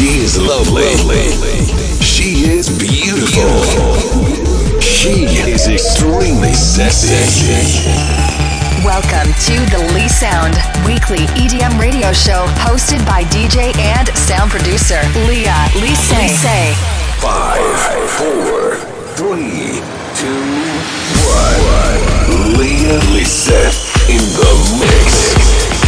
She is lovely. She is beautiful. She is extremely sexy. Welcome to the Lee Sound Weekly EDM radio show hosted by DJ and sound producer Leah Lise. Lise. Five, four, three, two, one. Leah Lisette in the mix.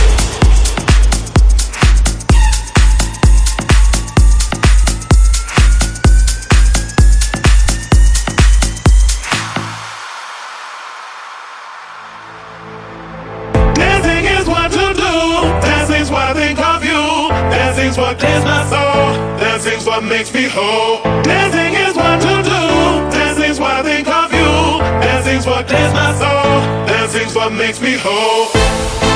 Dancing's what clears my soul. Dancing's what makes me whole. Dancing is what to do. Dancing's what I think of you. Dancing's what clears my soul. Dancing's what makes me whole.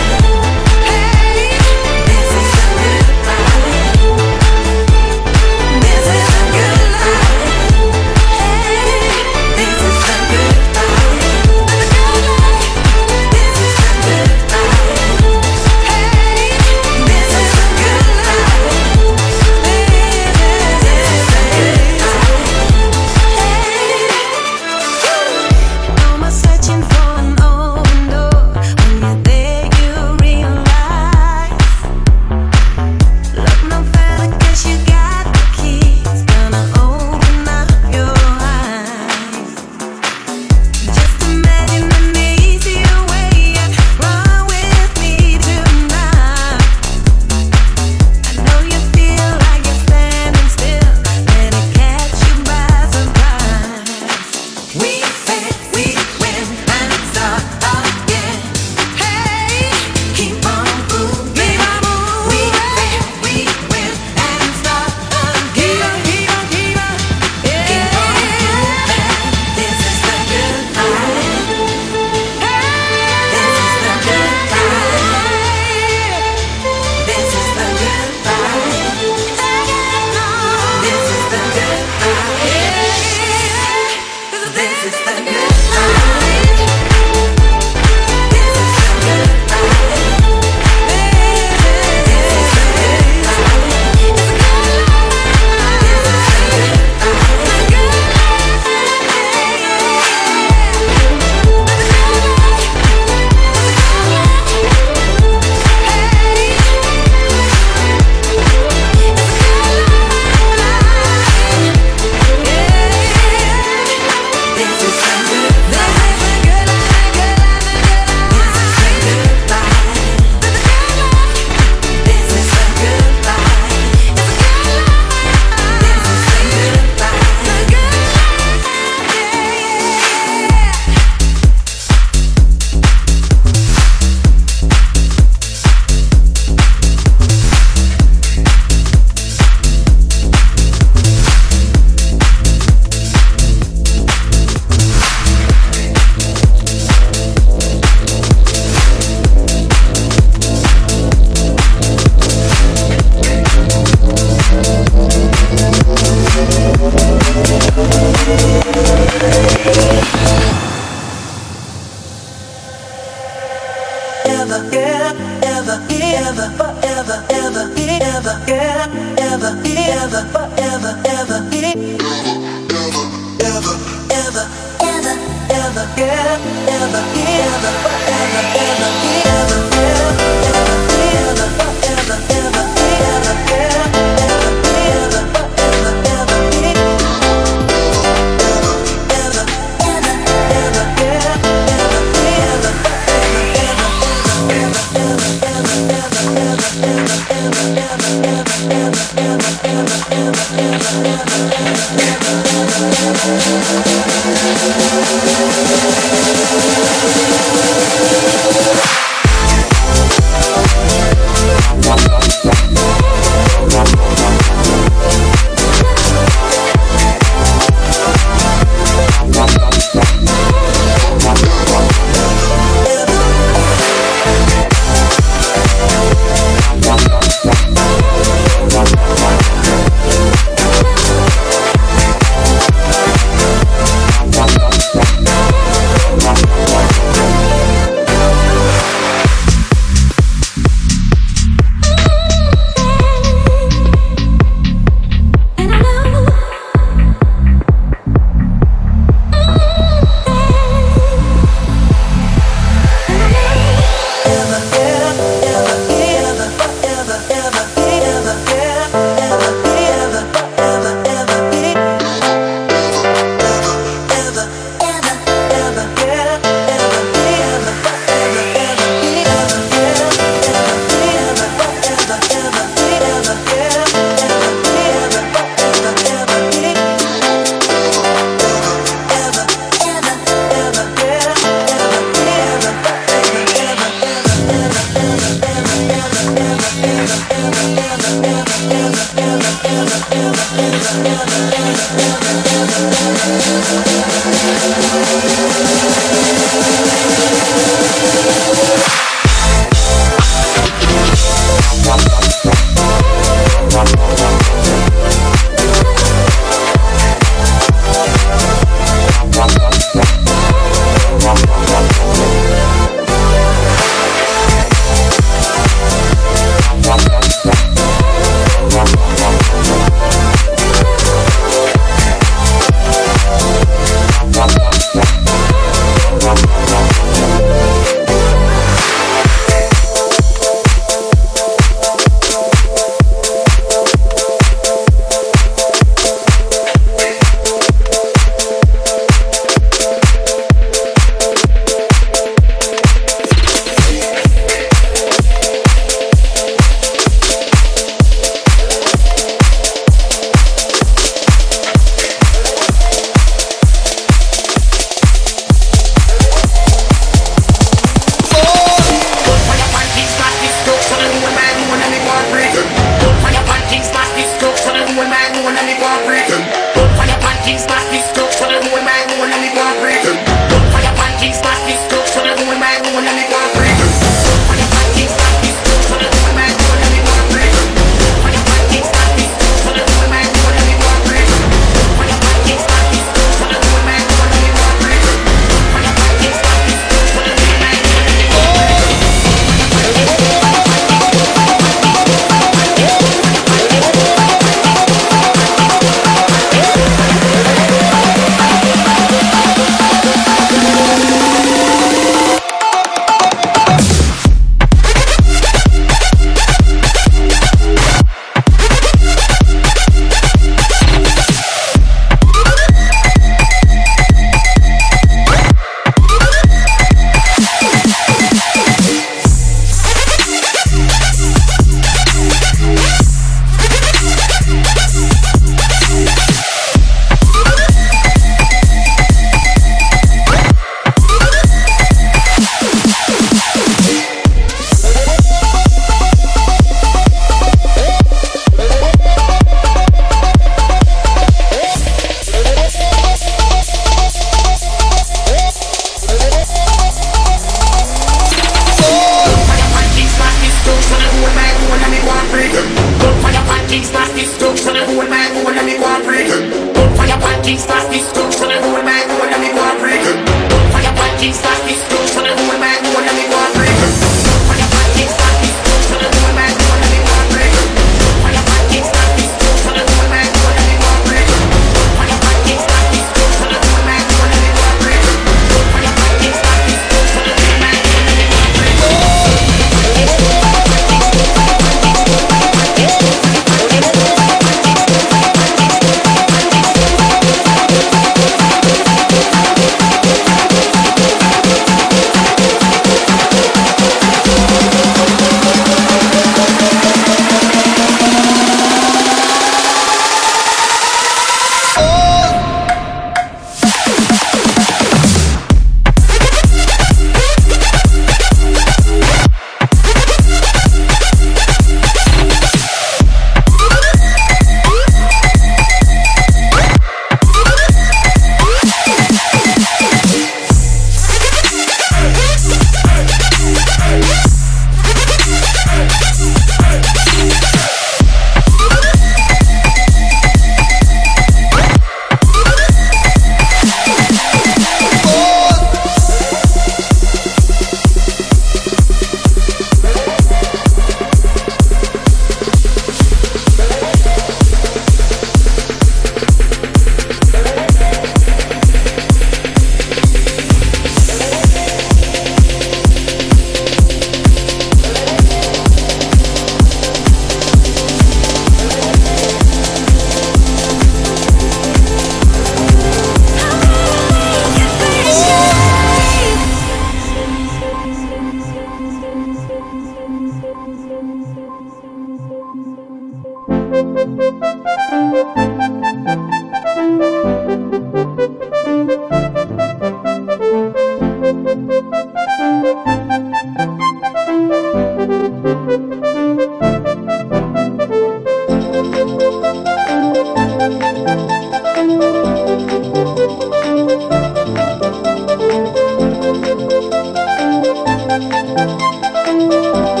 Thank you.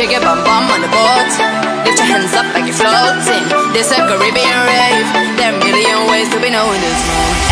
shake your bum bum on the boat. Lift your hands up like you're floating. This a Caribbean rave. There are a million ways to be known as one.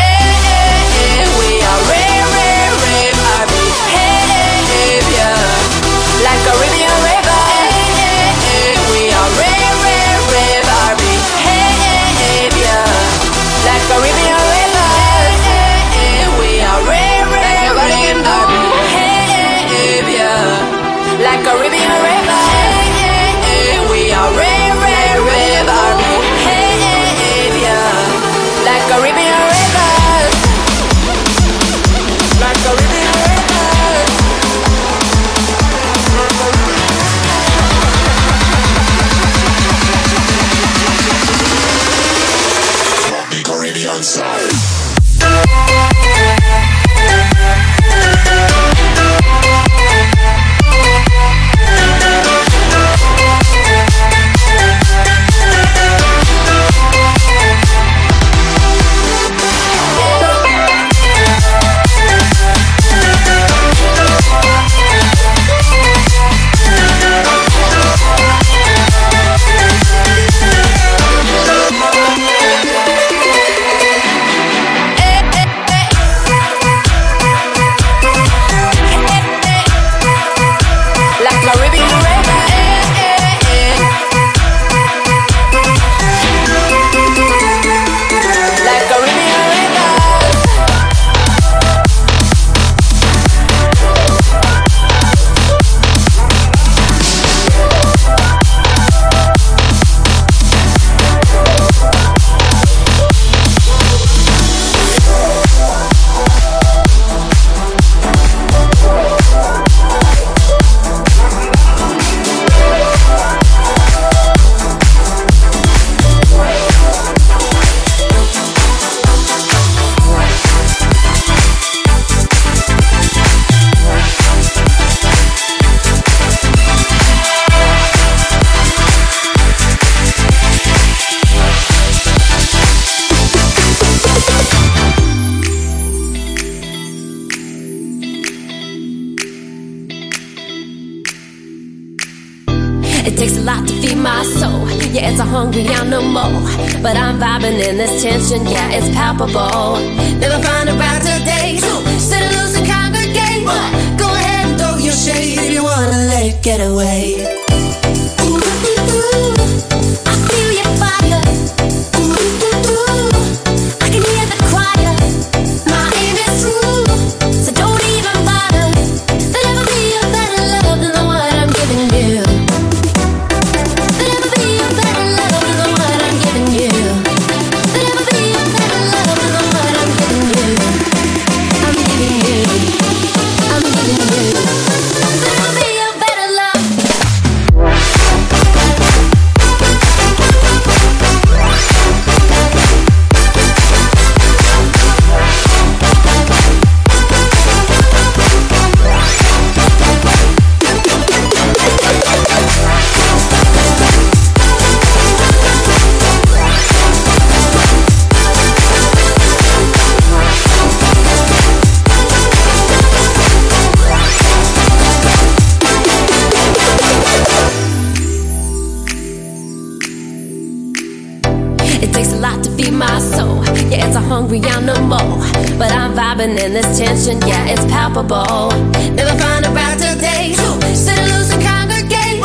hungry animal. But I'm vibing in this tension, yeah, it's palpable. Never find a right today. Set loose and congregate.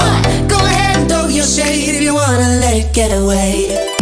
Go ahead and throw your shade if you wanna let it get away.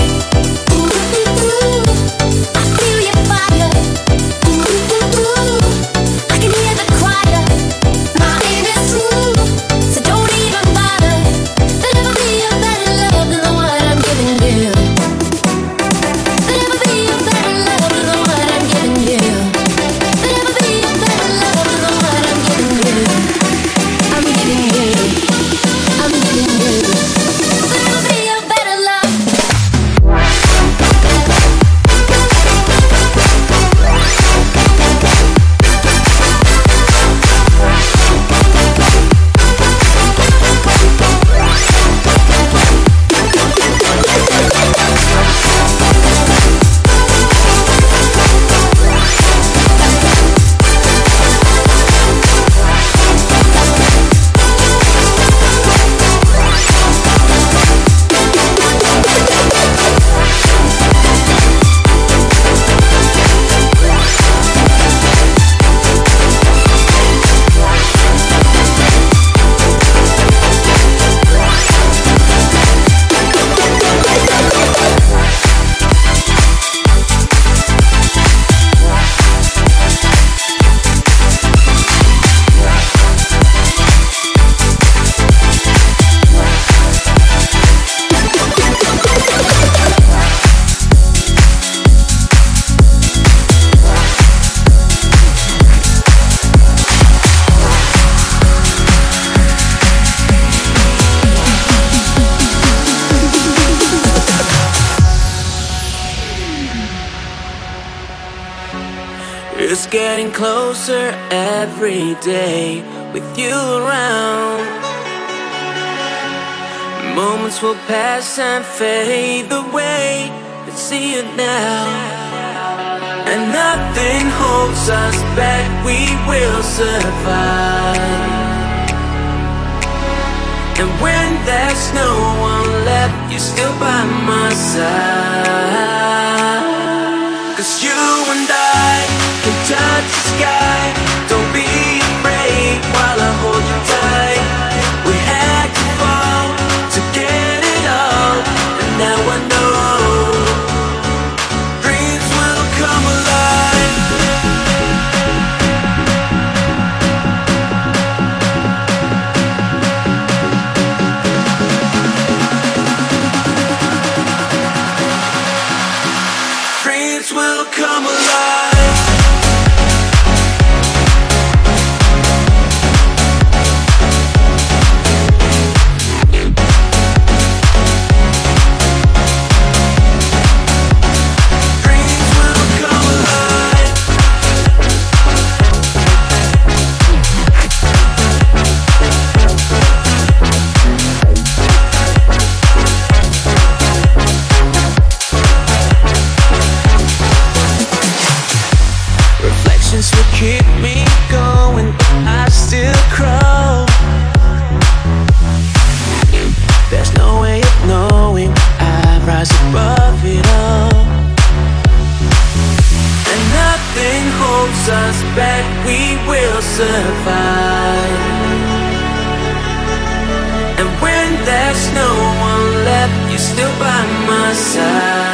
Closer every day with you around. Moments will pass and fade away, but see it now. And nothing holds us back, we will survive. And when there's no one left, you're still by my side. Cause you and I touch the sky. Reflections will keep me going, but I still crawl. There's no way of knowing I rise above it all. And nothing holds us back, we will survive. And when there's no one left, you're still by my side.